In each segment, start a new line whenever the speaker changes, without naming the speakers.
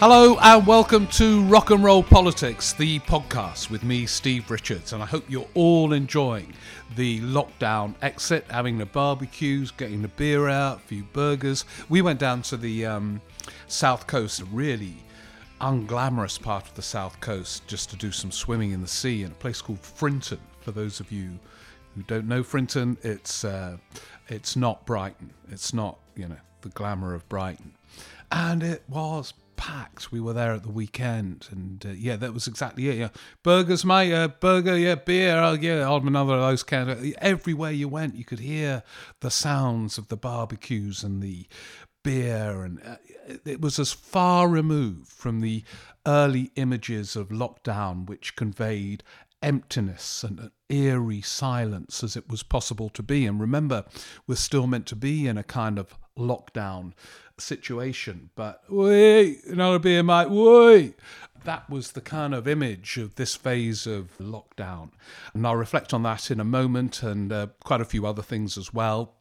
Hello and welcome to Rock and Roll Politics, the podcast with me, Steve Richards. And I hope you're all enjoying the lockdown exit, having the barbecues, getting the beer out, a few burgers. We went down to the um, south coast, really unglamorous part of the south coast, just to do some swimming in the sea in a place called Frinton. For those of you who don't know Frinton, it's uh, it's not Brighton. It's not you know the glamour of Brighton, and it was packed. We were there at the weekend, and uh, yeah, that was exactly it. Yeah, burgers, mate. Uh, burger, yeah, beer. Oh, yeah, I'll have another of those kind of. Everywhere you went, you could hear the sounds of the barbecues and the beer, and uh, it was as far removed from the early images of lockdown, which conveyed emptiness and an eerie silence as it was possible to be. And remember, we're still meant to be in a kind of lockdown situation. But wait, another beer, mate. Wait. That was the kind of image of this phase of lockdown. And I'll reflect on that in a moment and uh, quite a few other things as well.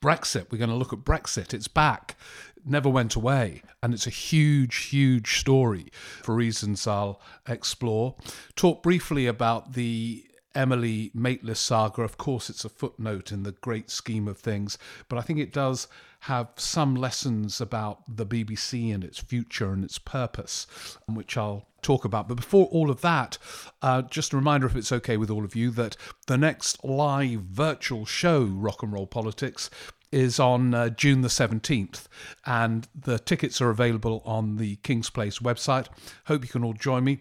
Brexit, we're going to look at Brexit. It's back, never went away. And it's a huge, huge story for reasons I'll explore. Talk briefly about the Emily Maitlis saga. Of course, it's a footnote in the great scheme of things, but I think it does have some lessons about the BBC and its future and its purpose, which I'll talk about. But before all of that, uh, just a reminder, if it's okay with all of you, that the next live virtual show, Rock and Roll Politics, is on uh, June the 17th, and the tickets are available on the King's Place website. Hope you can all join me.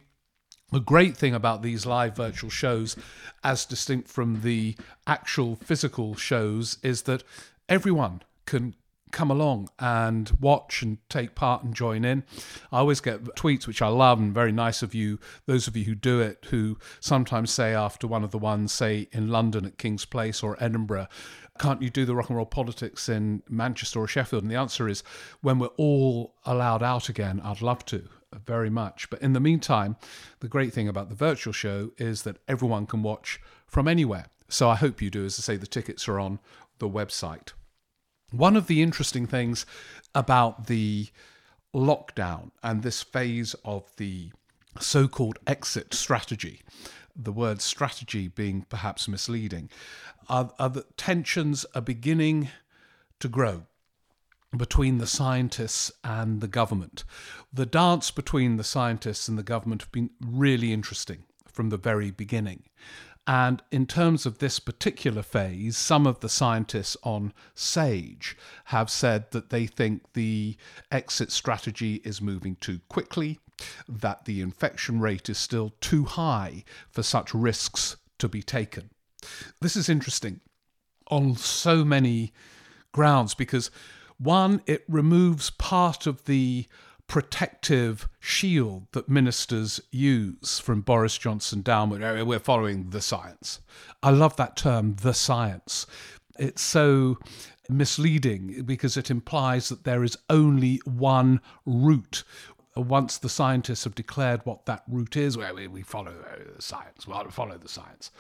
The great thing about these live virtual shows, as distinct from the actual physical shows, is that everyone can come along and watch and take part and join in. I always get tweets, which I love and very nice of you, those of you who do it, who sometimes say after one of the ones, say in London at King's Place or Edinburgh, can't you do the rock and roll politics in Manchester or Sheffield? And the answer is when we're all allowed out again, I'd love to uh, very much. But in the meantime, the great thing about the virtual show is that everyone can watch from anywhere. So I hope you do. As I say, the tickets are on the website. One of the interesting things about the lockdown and this phase of the so called exit strategy, the word strategy being perhaps misleading, are, are that tensions are beginning to grow between the scientists and the government. The dance between the scientists and the government have been really interesting from the very beginning. And in terms of this particular phase, some of the scientists on SAGE have said that they think the exit strategy is moving too quickly, that the infection rate is still too high for such risks to be taken. This is interesting on so many grounds because, one, it removes part of the protective shield that ministers use from Boris Johnson downward. Oh, we're following the science. I love that term, the science. It's so misleading because it implies that there is only one route. Uh, once the scientists have declared what that route is, well, we, follow the science. We follow the science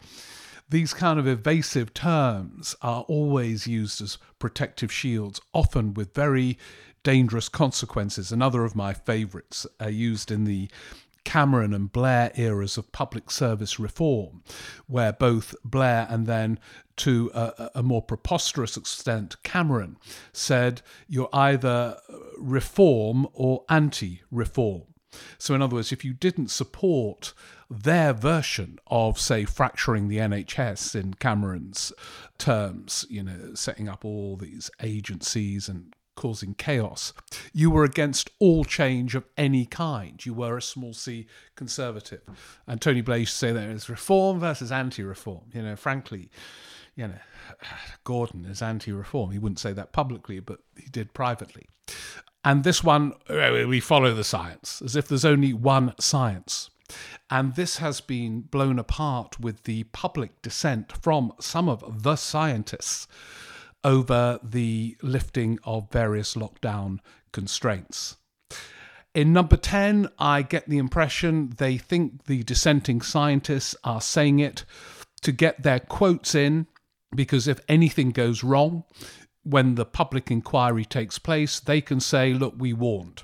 these kind of evasive terms are always used as protective shields, often with very dangerous consequences. Another of my favourites are used in the Cameron and Blair eras of public service reform, where both Blair and then to a, a, more preposterous extent, Cameron said you're either reform or anti reform. So, in other words, if you didn't support their version of, say, fracturing the NHS in Cameron's terms, you know, setting up all these agencies and causing chaos. You were against all change of any kind. You were a small c conservative. And Tony Blair used to say there is reform versus anti reform. You know, frankly, you know, Gordon is anti reform. He wouldn't say that publicly, but he did privately. And this one, uh, we follow the science, as if there's only one science. And this has been blown apart with the public dissent from some of the scientists over the lifting of various lockdown constraints. In number 10, I get the impression they think the dissenting scientists are saying it to get their quotes in, because if anything goes wrong, when the public inquiry takes place, they can say, Look, we warned.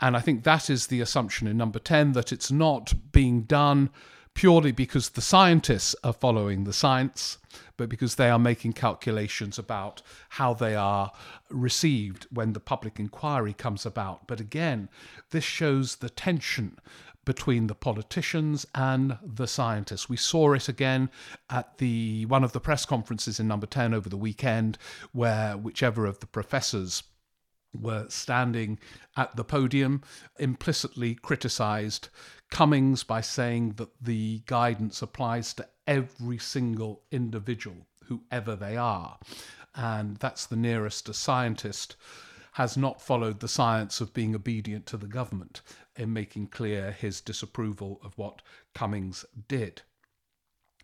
And I think that is the assumption in number 10 that it's not being done purely because the scientists are following the science, but because they are making calculations about how they are received when the public inquiry comes about. But again, this shows the tension between the politicians and the scientists. We saw it again at the one of the press conferences in number 10 over the weekend where whichever of the professors were standing at the podium implicitly criticized Cummings by saying that the guidance applies to every single individual whoever they are and that's the nearest a scientist has not followed the science of being obedient to the government in making clear his disapproval of what Cummings did.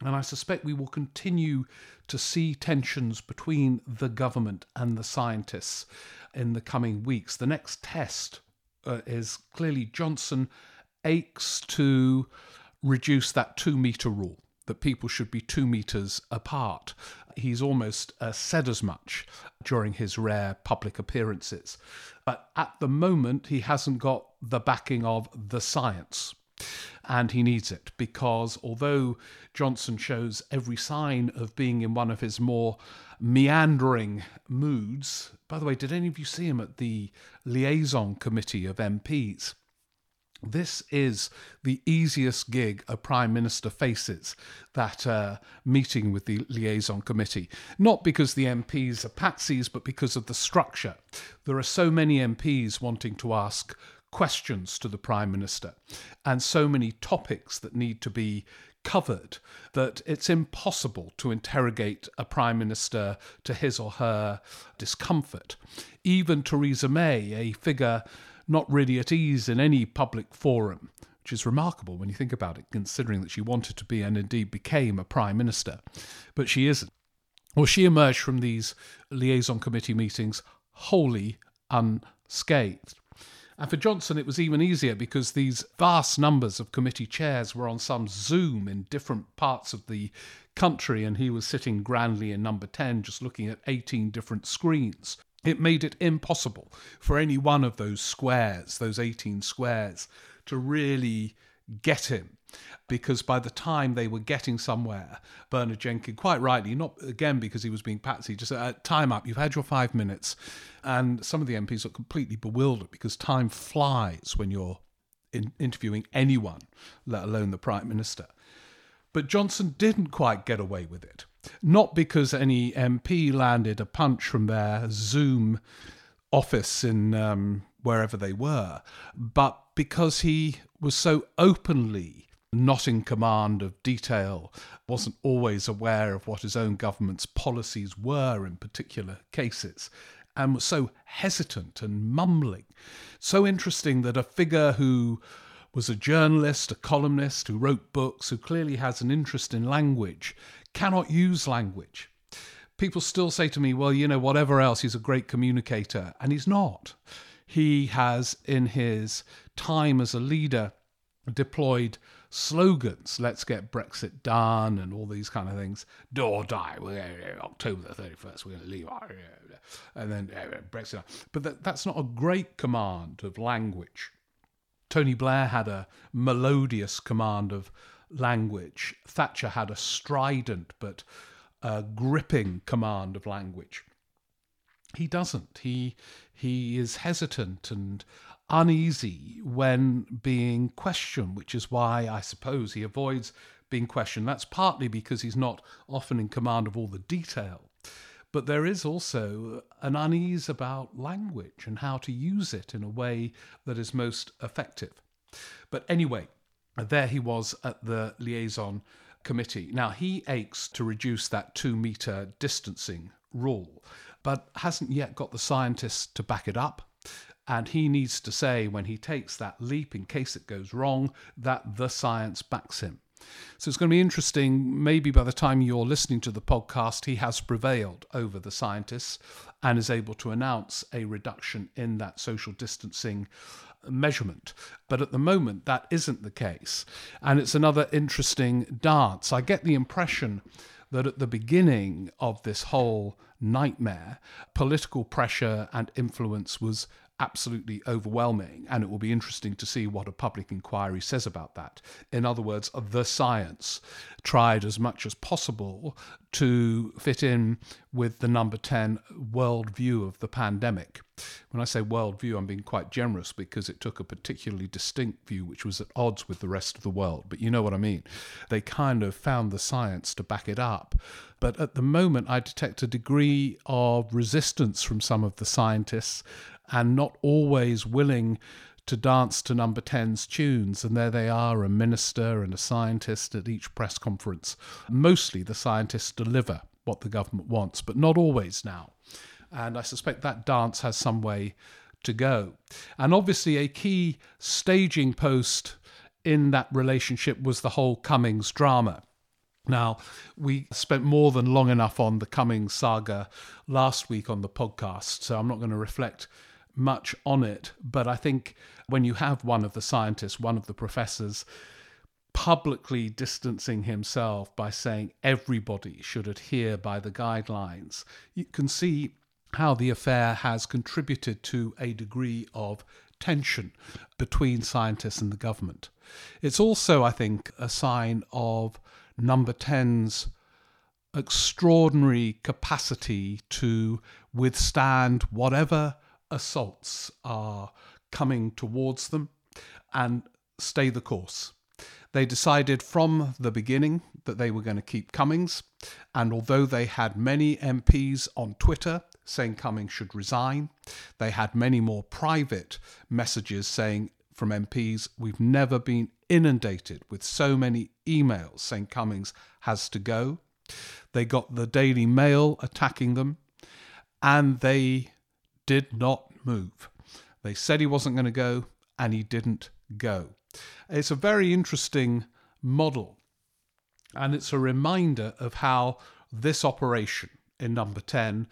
And I suspect we will continue to see tensions between the government and the scientists in the coming weeks. The next test uh, is clearly Johnson aches to reduce that two metre rule, that people should be two metres apart he's almost uh, said as much during his rare public appearances. But at the moment, he hasn't got the backing of the science. And he needs it because although Johnson shows every sign of being in one of his more meandering moods, by the way, did any of you see him at the liaison committee of MPs? This is the easiest gig a prime minister faces, that uh, meeting with the liaison committee. Not because the MPs are patsies, but because of the structure. There are so many MPs wanting to ask questions to the prime minister, and so many topics that need to be covered that it's impossible to interrogate a prime minister to his or her discomfort. Even Theresa May, a figure not really at ease in any public forum, which is remarkable when you think about it, considering that she wanted to be and indeed became a prime minister. But she isn't. Well, she emerged from these liaison committee meetings wholly unscathed. And for Johnson, it was even easier because these vast numbers of committee chairs were on some Zoom in different parts of the country, and he was sitting grandly in number 10, just looking at 18 different screens it made it impossible for any one of those squares, those 18 squares, to really get him. Because by the time they were getting somewhere, Bernard Jenkin, quite rightly, not again because he was being patsy, just uh, time up, you've had your five minutes. And some of the MPs are completely bewildered because time flies when you're in, interviewing anyone, let alone the Prime Minister. But Johnson didn't quite get away with it. Not because any MP landed a punch from their Zoom office in um, wherever they were, but because he was so openly not in command of detail, wasn't always aware of what his own government's policies were in particular cases, and was so hesitant and mumbling. So interesting that a figure who was a journalist, a columnist who wrote books, who clearly has an interest in language, cannot use language. People still say to me, well, you know, whatever else, he's a great communicator. And he's not. He has, in his time as a leader, deployed slogans let's get brexit done and all these kind of things do or die october the 31st we're going to leave and then brexit but that, that's not a great command of language Tony Blair had a melodious command of language. Thatcher had a strident but uh, gripping command of language. He doesn't. He he is hesitant and uneasy when being questioned, which is why I suppose he avoids being questioned. That's partly because he's not often in command of all the detail. But there is also an unease about language and how to use it in a way that is most effective. But anyway, there he was at the liaison committee. Now, he aches to reduce that two metre distancing rule, but hasn't yet got the scientists to back it up. And he needs to say when he takes that leap, in case it goes wrong, that the science backs him. So it's going to be interesting. Maybe by the time you're listening to the podcast, he has prevailed over the scientists and is able to announce a reduction in that social distancing measurement. But at the moment, that isn't the case. And it's another interesting dance. I get the impression that at the beginning of this whole nightmare, political pressure and influence was absolutely overwhelming, and it will be interesting to see what a public inquiry says about that. In other words, the science tried as much as possible to fit in with the number 10 worldview of the pandemic. When I say worldview, I'm being quite generous because it took a particularly distinct view which was at odds with the rest of the world. But you know what I mean. They kind of found the science to back it up. But at the moment, I detect a degree of resistance from some of the scientists and not always willing to dance to number 10's tunes. And there they are, a minister and a scientist at each press conference. Mostly the scientists deliver what the government wants, but not always now. And I suspect that dance has some way to go. And obviously, a key staging post in that relationship was the whole Cummings drama. Now, we spent more than long enough on the Cummings saga last week on the podcast, so I'm not going to reflect much on it, but I think when you have one of the scientists, one of the professors, publicly distancing himself by saying everybody should adhere by the guidelines, you can see how the affair has contributed to a degree of tension between scientists and the government. It's also, I think, a sign of number 10's extraordinary capacity to withstand whatever assaults are coming towards them and stay the course. They decided from the beginning that they were going to keep Cummings, and although they had many MPs on Twitter saying Cummings should resign, they had many more private messages saying from MPs, We've never been inundated with so many emails saying Cummings has to go. They got the Daily Mail attacking them, and they did not move. They said he wasn't going to go, and he didn't go. It's a very interesting model, and it's a reminder of how this operation in number 10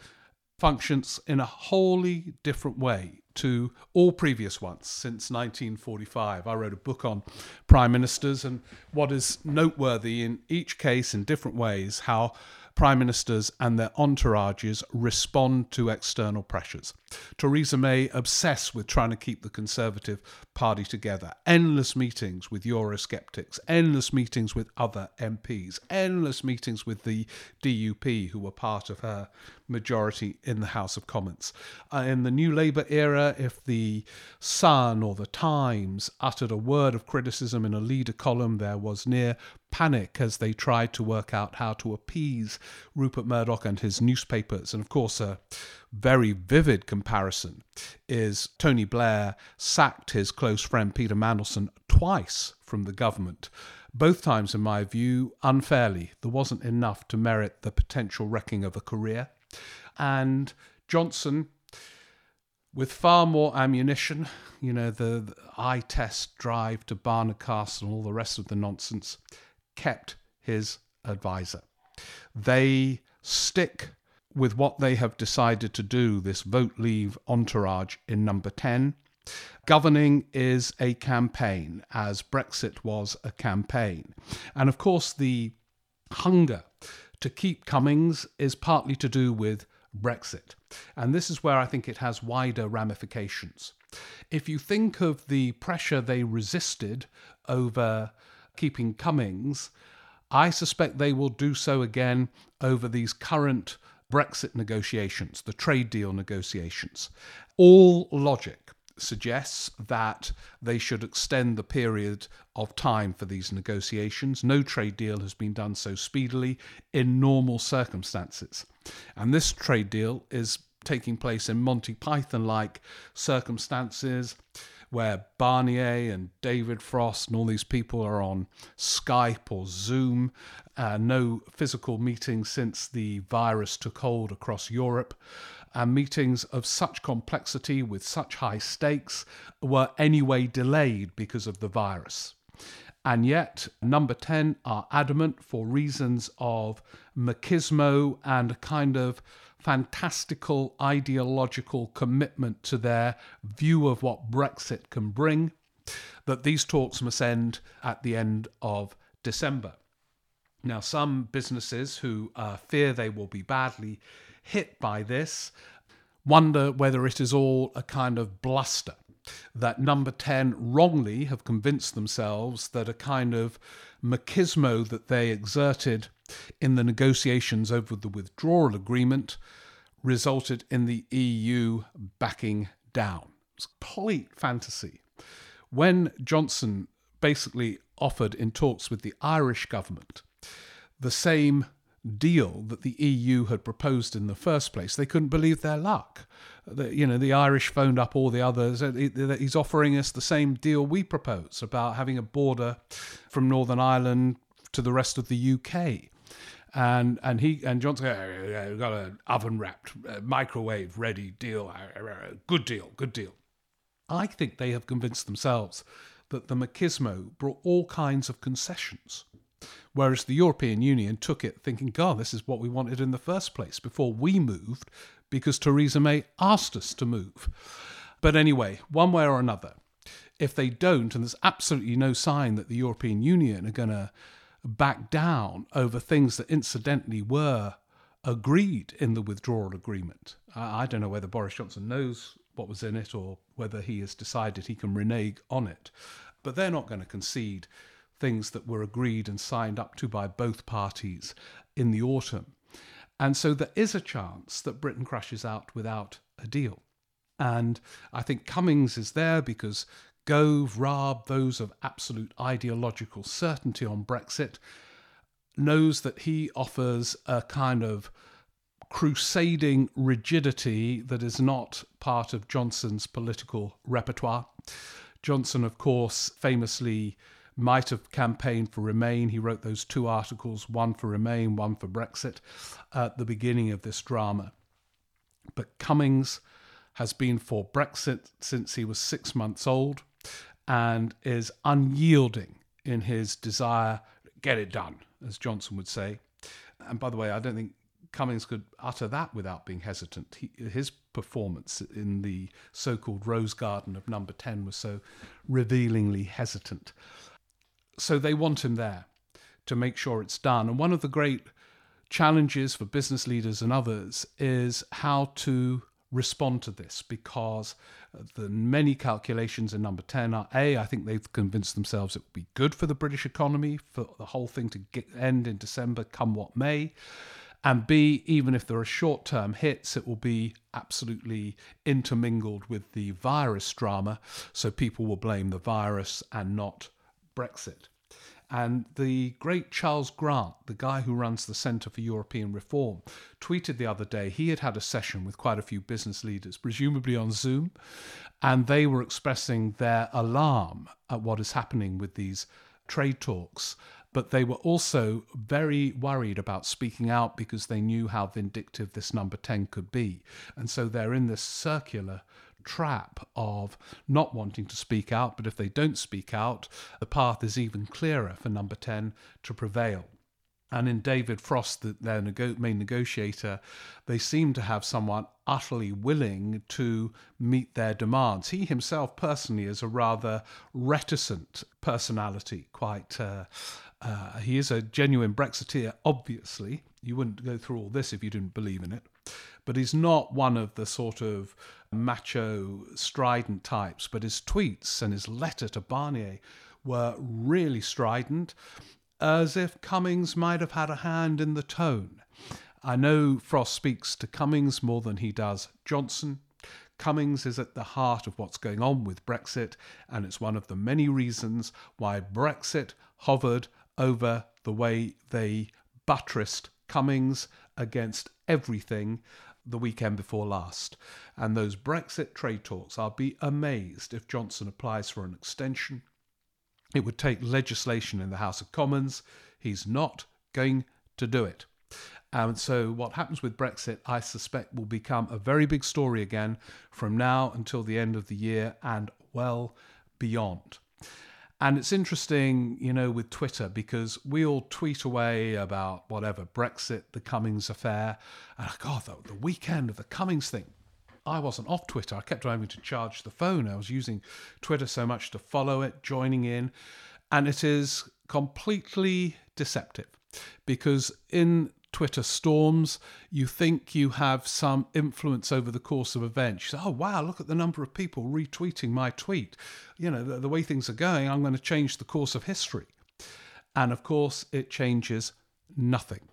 functions in a wholly different way to all previous ones since 1945. I wrote a book on prime ministers, and what is noteworthy in each case, in different ways, how prime ministers and their entourages respond to external pressures. Theresa May obsessed with trying to keep the Conservative Party together. Endless meetings with Eurosceptics, endless meetings with other MPs, endless meetings with the DUP, who were part of her majority in the House of Commons. Uh, in the New Labour era, if the Sun or the Times uttered a word of criticism in a leader column, there was near panic as they tried to work out how to appease Rupert Murdoch and his newspapers. And of course, a very vivid comparison is Tony Blair sacked his close friend Peter Mandelson twice from the government. Both times, in my view, unfairly. There wasn't enough to merit the potential wrecking of a career. And Johnson, with far more ammunition, you know, the, the eye test drive to Barnard Castle and all the rest of the nonsense, kept his advisor. They stick with what they have decided to do, this vote leave entourage in number 10. Governing is a campaign, as Brexit was a campaign. And of course, the hunger to keep Cummings is partly to do with Brexit. And this is where I think it has wider ramifications. If you think of the pressure they resisted over keeping Cummings, I suspect they will do so again over these current Brexit negotiations, the trade deal negotiations. All logic suggests that they should extend the period of time for these negotiations. No trade deal has been done so speedily in normal circumstances. And this trade deal is taking place in Monty Python like circumstances where Barnier and David Frost and all these people are on Skype or Zoom. Uh, no physical meetings since the virus took hold across Europe. And meetings of such complexity with such high stakes were anyway delayed because of the virus. And yet, number 10 are adamant for reasons of machismo and kind of fantastical ideological commitment to their view of what Brexit can bring, that these talks must end at the end of December. Now, some businesses who uh, fear they will be badly hit by this wonder whether it is all a kind of bluster that number 10 wrongly have convinced themselves that a kind of machismo that they exerted in the negotiations over the withdrawal agreement resulted in the EU backing down. It's complete fantasy. When Johnson basically offered in talks with the Irish government the same deal that the EU had proposed in the first place, they couldn't believe their luck. The, you know, the Irish phoned up all the others. Uh, he's offering us the same deal we propose about having a border from Northern Ireland to the rest of the UK. And and he and Johnson oh, got an oven wrapped, uh, microwave ready deal, uh, uh, uh, good deal, good deal. I think they have convinced themselves that the machismo brought all kinds of concessions Whereas the European Union took it thinking, God, this is what we wanted in the first place before we moved because Theresa May asked us to move. But anyway, one way or another, if they don't, and there's absolutely no sign that the European Union are going to back down over things that incidentally were agreed in the withdrawal agreement. I don't know whether Boris Johnson knows what was in it or whether he has decided he can renege on it. But they're not going to concede things that were agreed and signed up to by both parties in the autumn. And so there is a chance that Britain crashes out without a deal. And I think Cummings is there because Gove, Raab, those of absolute ideological certainty on Brexit, knows that he offers a kind of crusading rigidity that is not part of Johnson's political repertoire. Johnson, of course, famously might have campaigned for Remain. He wrote those two articles, one for Remain, one for Brexit, at the beginning of this drama. But Cummings has been for Brexit since he was six months old and is unyielding in his desire to get it done, as Johnson would say. And by the way, I don't think Cummings could utter that without being hesitant. He, his performance in the so called Rose Garden of number 10 was so revealingly hesitant so they want him there to make sure it's done. And one of the great challenges for business leaders and others is how to respond to this because the many calculations in number 10 are a i think they've convinced themselves it will be good for the british economy for the whole thing to get, end in december come what may and b even if there are short term hits it will be absolutely intermingled with the virus drama so people will blame the virus and not Brexit. And the great Charles Grant, the guy who runs the Centre for European Reform, tweeted the other day he had had a session with quite a few business leaders, presumably on Zoom, and they were expressing their alarm at what is happening with these trade talks. But they were also very worried about speaking out because they knew how vindictive this number 10 could be. And so they're in this circular trap of not wanting to speak out, but if they don't speak out, the path is even clearer for number 10 to prevail. And in David Frost, the, their main negotiator, they seem to have someone utterly willing to meet their demands. He himself, personally, is a rather reticent personality. Quite, uh, uh, he is a genuine Brexiteer. Obviously, you wouldn't go through all this if you didn't believe in it but he's not one of the sort of macho, strident types. But his tweets and his letter to Barnier were really strident, as if Cummings might have had a hand in the tone. I know Frost speaks to Cummings more than he does Johnson. Cummings is at the heart of what's going on with Brexit, and it's one of the many reasons why Brexit hovered over the way they buttressed Cummings against everything the weekend before last. And those Brexit trade talks, I'll be amazed if Johnson applies for an extension. It would take legislation in the House of Commons. He's not going to do it. And so, what happens with Brexit, I suspect, will become a very big story again from now until the end of the year and well beyond. And it's interesting, you know, with Twitter because we all tweet away about whatever Brexit, the Cummings affair. And God, the, the weekend of the Cummings thing, I wasn't off Twitter. I kept having to charge the phone. I was using Twitter so much to follow it, joining in. And it is completely deceptive because in Twitter storms, you think you have some influence over the course of events. Say, oh, wow, look at the number of people retweeting my tweet. You know, the, the way things are going, I'm going to change the course of history. And of course, it changes nothing.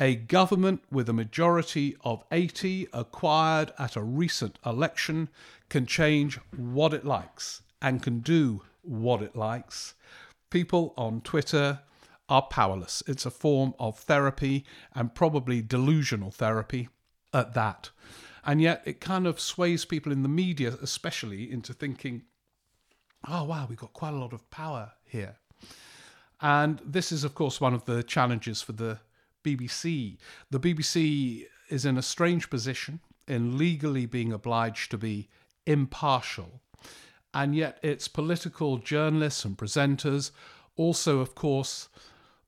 A government with a majority of 80 acquired at a recent election can change what it likes and can do what it likes. People on Twitter are powerless. It's a form of therapy and probably delusional therapy at that. And yet it kind of sways people in the media, especially, into thinking, oh, wow, we've got quite a lot of power here. And this is, of course, one of the challenges for the BBC. The BBC is in a strange position in legally being obliged to be impartial, and yet its political journalists and presenters also, of course,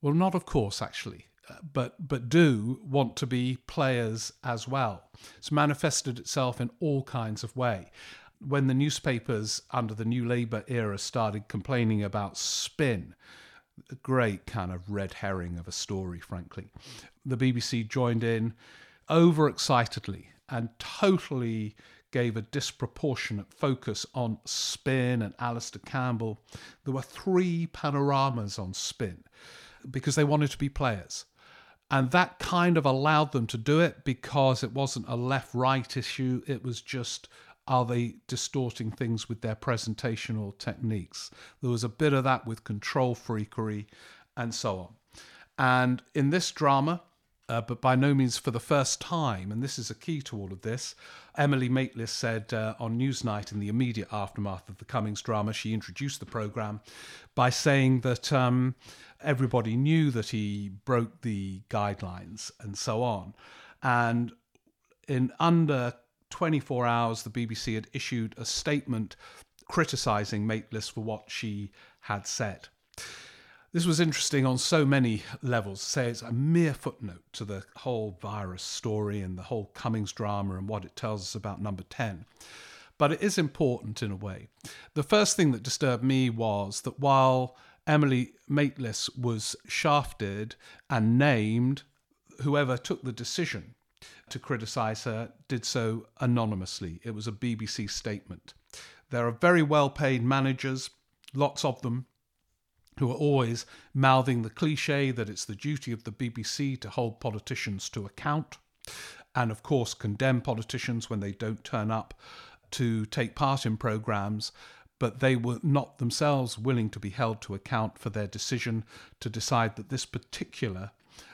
well, not of course, actually, uh, but but do want to be players as well. It's manifested itself in all kinds of way. When the newspapers under the New Labour era started complaining about spin, a great kind of red herring of a story, frankly, the BBC joined in overexcitedly and totally gave a disproportionate focus on spin and Alastair Campbell. There were three panoramas on spin because they wanted to be players. And that kind of allowed them to do it because it wasn't a left right issue. It was just, are they distorting things with their presentational techniques? There was a bit of that with control freakery and so on. And in this drama, uh, but by no means for the first time, and this is a key to all of this. Emily Maitlis said uh, on Newsnight in the immediate aftermath of the Cummings drama, she introduced the programme by saying that um, everybody knew that he broke the guidelines and so on. And in under 24 hours, the BBC had issued a statement criticising Maitlis for what she had said. This was interesting on so many levels. Say it's a mere footnote to the whole virus story and the whole Cummings drama and what it tells us about number 10. But it is important in a way. The first thing that disturbed me was that while Emily Maitlis was shafted and named, whoever took the decision to criticise her did so anonymously. It was a BBC statement. There are very well paid managers, lots of them, who are always mouthing the cliche that it's the duty of the BBC to hold politicians to account, and of course condemn politicians when they don't turn up to take part in programmes, but they were not themselves willing to be held to account for their decision to decide that this particular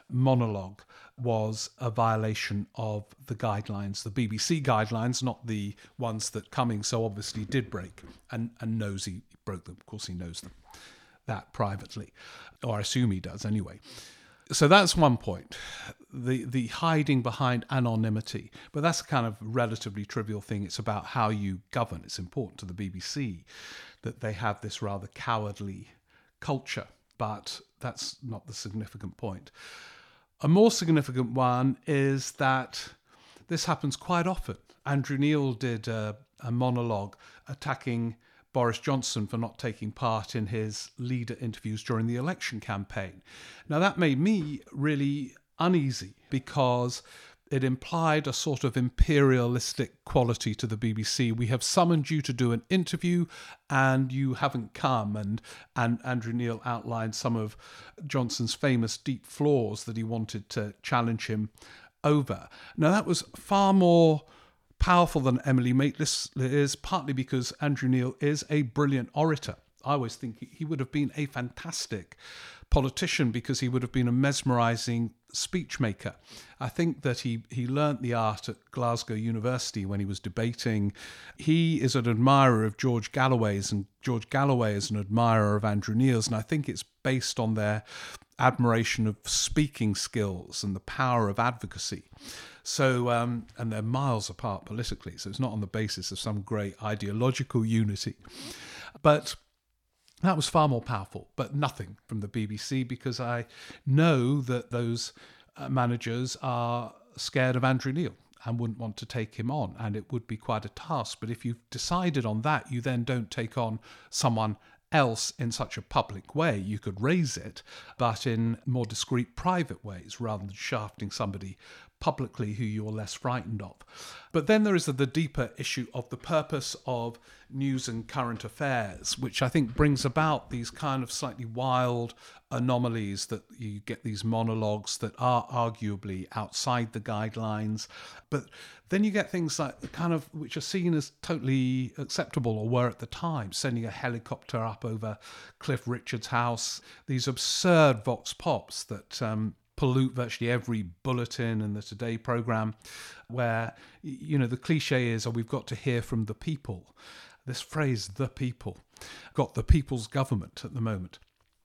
monologue was a violation of the guidelines, the BBC guidelines, not the ones that Cummings so obviously did break and, and knows he broke them. Of course, he knows them that privately, or I assume he does anyway. So that's one point, the the hiding behind anonymity. But that's a kind of relatively trivial thing. It's about how you govern. It's important to the BBC that they have this rather cowardly culture, but that's not the significant point. A more significant one is that this happens quite often. Andrew Neil did a, a monologue attacking Boris Johnson for not taking part in his leader interviews during the election campaign. Now, that made me really uneasy because it implied a sort of imperialistic quality to the BBC. We have summoned you to do an interview and you haven't come. And, and Andrew Neil outlined some of Johnson's famous deep flaws that he wanted to challenge him over. Now, that was far more powerful than Emily Maitlis is, partly because Andrew Neil is a brilliant orator. I always think he would have been a fantastic politician because he would have been a mesmerizing speechmaker. I think that he, he learnt the art at Glasgow University when he was debating. He is an admirer of George Galloway's, and George Galloway is an admirer of Andrew Neil's, and I think it's based on their admiration of speaking skills and the power of advocacy. So, um, and they're miles apart politically, so it's not on the basis of some great ideological unity. But that was far more powerful, but nothing from the BBC because I know that those uh, managers are scared of Andrew Neil and wouldn't want to take him on, and it would be quite a task. But if you've decided on that, you then don't take on someone else in such a public way. You could raise it, but in more discreet, private ways rather than shafting somebody publicly who you're less frightened of. But then there is the deeper issue of the purpose of news and current affairs, which I think brings about these kind of slightly wild anomalies that you get these monologues that are arguably outside the guidelines. But then you get things like kind of which are seen as totally acceptable or were at the time, sending a helicopter up over Cliff Richard's house, these absurd vox pops that um, pollute virtually every bulletin and the Today program, where you know the cliche is, "Oh, we've got to hear from the people." This phrase, "the people," got the people's government at the moment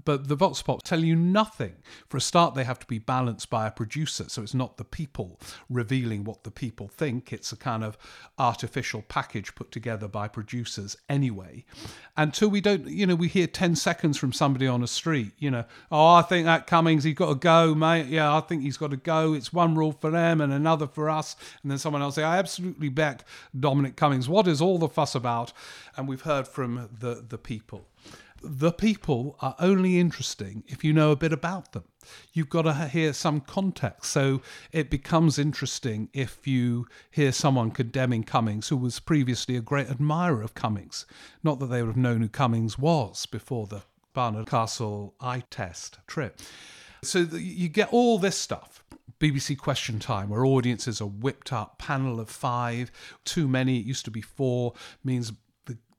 but the Vox pops tell you nothing. For a start, they have to be balanced by a producer, so it's not the people revealing what the people think. It's a kind of artificial package put together by producers anyway. Two, we don't, you know, we hear 10 seconds from somebody on a street, you know, oh, I think that Cummings, he's got to go, mate. Yeah, I think he's got to go. It's one rule for them and another for us. And then someone else say, I absolutely back Dominic Cummings. What is all the fuss about? And we've heard from the, the people the people are only interesting if you know a bit about them. You've got to hear some context. So it becomes interesting if you hear someone condemning Cummings who was previously a great admirer of Cummings. Not that they would have known who Cummings was before the Barnard Castle eye test trip. So the, you get all this stuff. BBC Question Time, where audiences are whipped up, panel of five, too many, it used to be four, means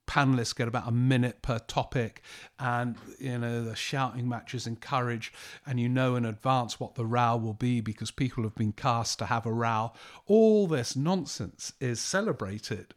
panelists get about a minute per topic and you know the shouting matches encourage and you know in advance what the row will be because people have been cast to have a row all this nonsense is celebrated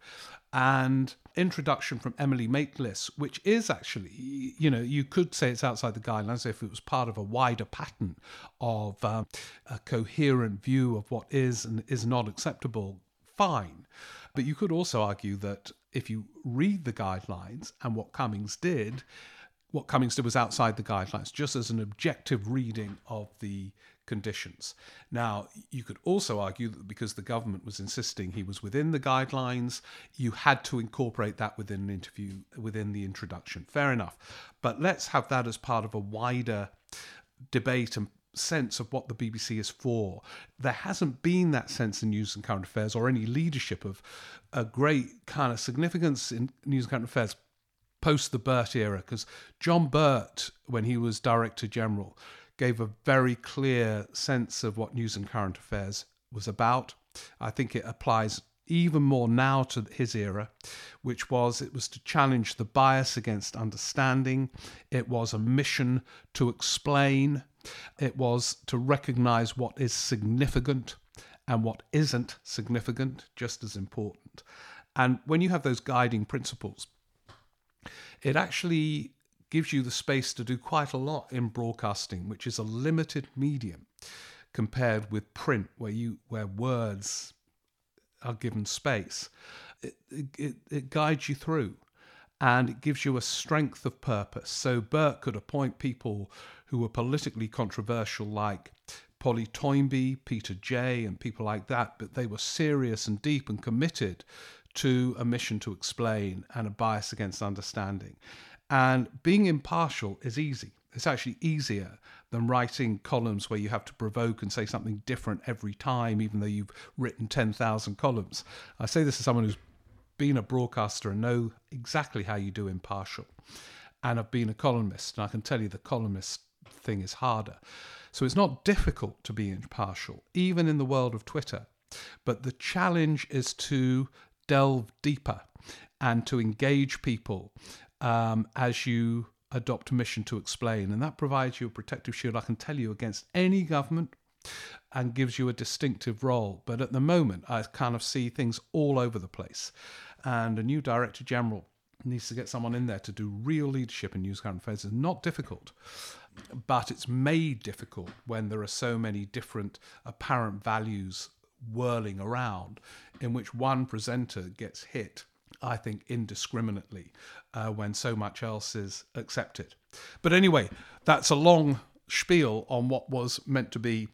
and introduction from Emily Maitlis, which is actually, you know, you could say it's outside the guidelines if it was part of a wider pattern of um, a coherent view of what is and is not acceptable, fine. But you could also argue that if you read the guidelines and what Cummings did, what Cummings did was outside the guidelines, just as an objective reading of the conditions. Now, you could also argue that because the government was insisting he was within the guidelines, you had to incorporate that within an interview, within the introduction. Fair enough. But let's have that as part of a wider debate and sense of what the BBC is for. There hasn't been that sense in news and current affairs or any leadership of a great kind of significance in news and current affairs post the Birt era, because John Birt, when he was Director General, gave a very clear sense of what news and current affairs was about. I think it applies even more now to his era, which was it was to challenge the bias against understanding. It was a mission to explain it was to recognize what is significant and what isn't significant, just as important. And when you have those guiding principles, it actually gives you the space to do quite a lot in broadcasting, which is a limited medium compared with print, where you where words are given space. It, it, it guides you through and it gives you a strength of purpose. So Birt could appoint people who were politically controversial, like Polly Toynbee, Peter Jay, and people like that, but they were serious and deep and committed to a mission to explain and a bias against understanding. And being impartial is easy. It's actually easier than writing columns where you have to provoke and say something different every time, even though you've written 10,000 columns. I say this as someone who's been a broadcaster and know exactly how you do impartial. And I've been a columnist, and I can tell you the columnist thing is harder. So it's not difficult to be impartial, even in the world of Twitter. But the challenge is to delve deeper and to engage people um, as you adopt a mission to explain. And that provides you a protective shield, I can tell you, against any government and gives you a distinctive role. But at the moment, I kind of see things all over the place. And a new Director General needs to get someone in there to do real leadership in news current affairs is not difficult but it's made difficult when there are so many different apparent values whirling around in which one presenter gets hit I think indiscriminately uh, when so much else is accepted. But anyway, that's a long spiel on what was meant to be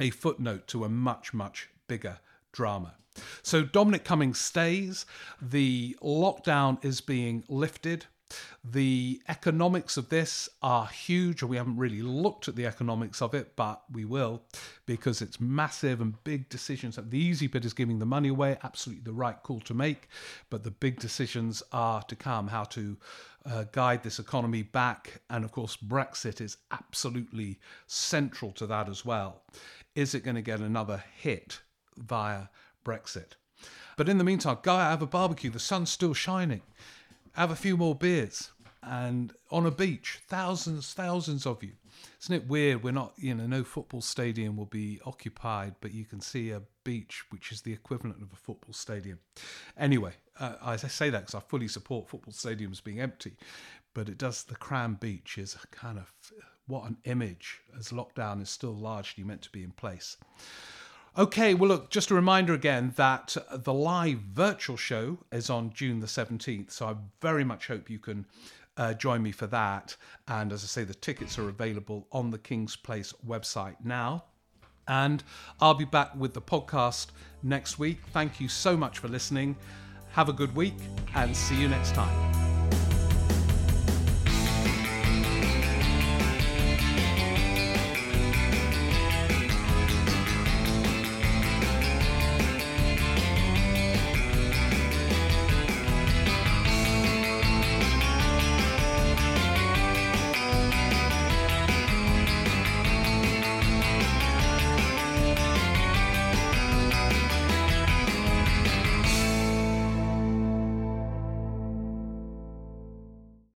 a footnote to a much, much bigger drama. So Dominic Cummings stays. The lockdown is being lifted. The economics of this are huge, we haven't really looked at the economics of it, but we will because it's massive and big decisions. The easy bit is giving the money away, absolutely the right call to make, but the big decisions are to come how to uh, guide this economy back. And of course, Brexit is absolutely central to that as well. Is it going to get another hit via Brexit? But in the meantime, go out, have a barbecue. The sun's still shining. Have a few more beers. And on a beach, thousands, thousands of you. Isn't it weird? We're not, you know, no football stadium will be occupied, but you can see a beach, which is the equivalent of a football stadium. Anyway, uh, I say that because I fully support football stadiums being empty, but it does, the Cram Beach is kind of, what an image as lockdown is still largely meant to be in place. Okay, well, look, just a reminder again that the live virtual show is on June the 17th. So I very much hope you can uh, join me for that. And as I say, the tickets are available on the King's Place website now. And I'll be back with the podcast next week. Thank you so much for listening. Have a good week and see you next time.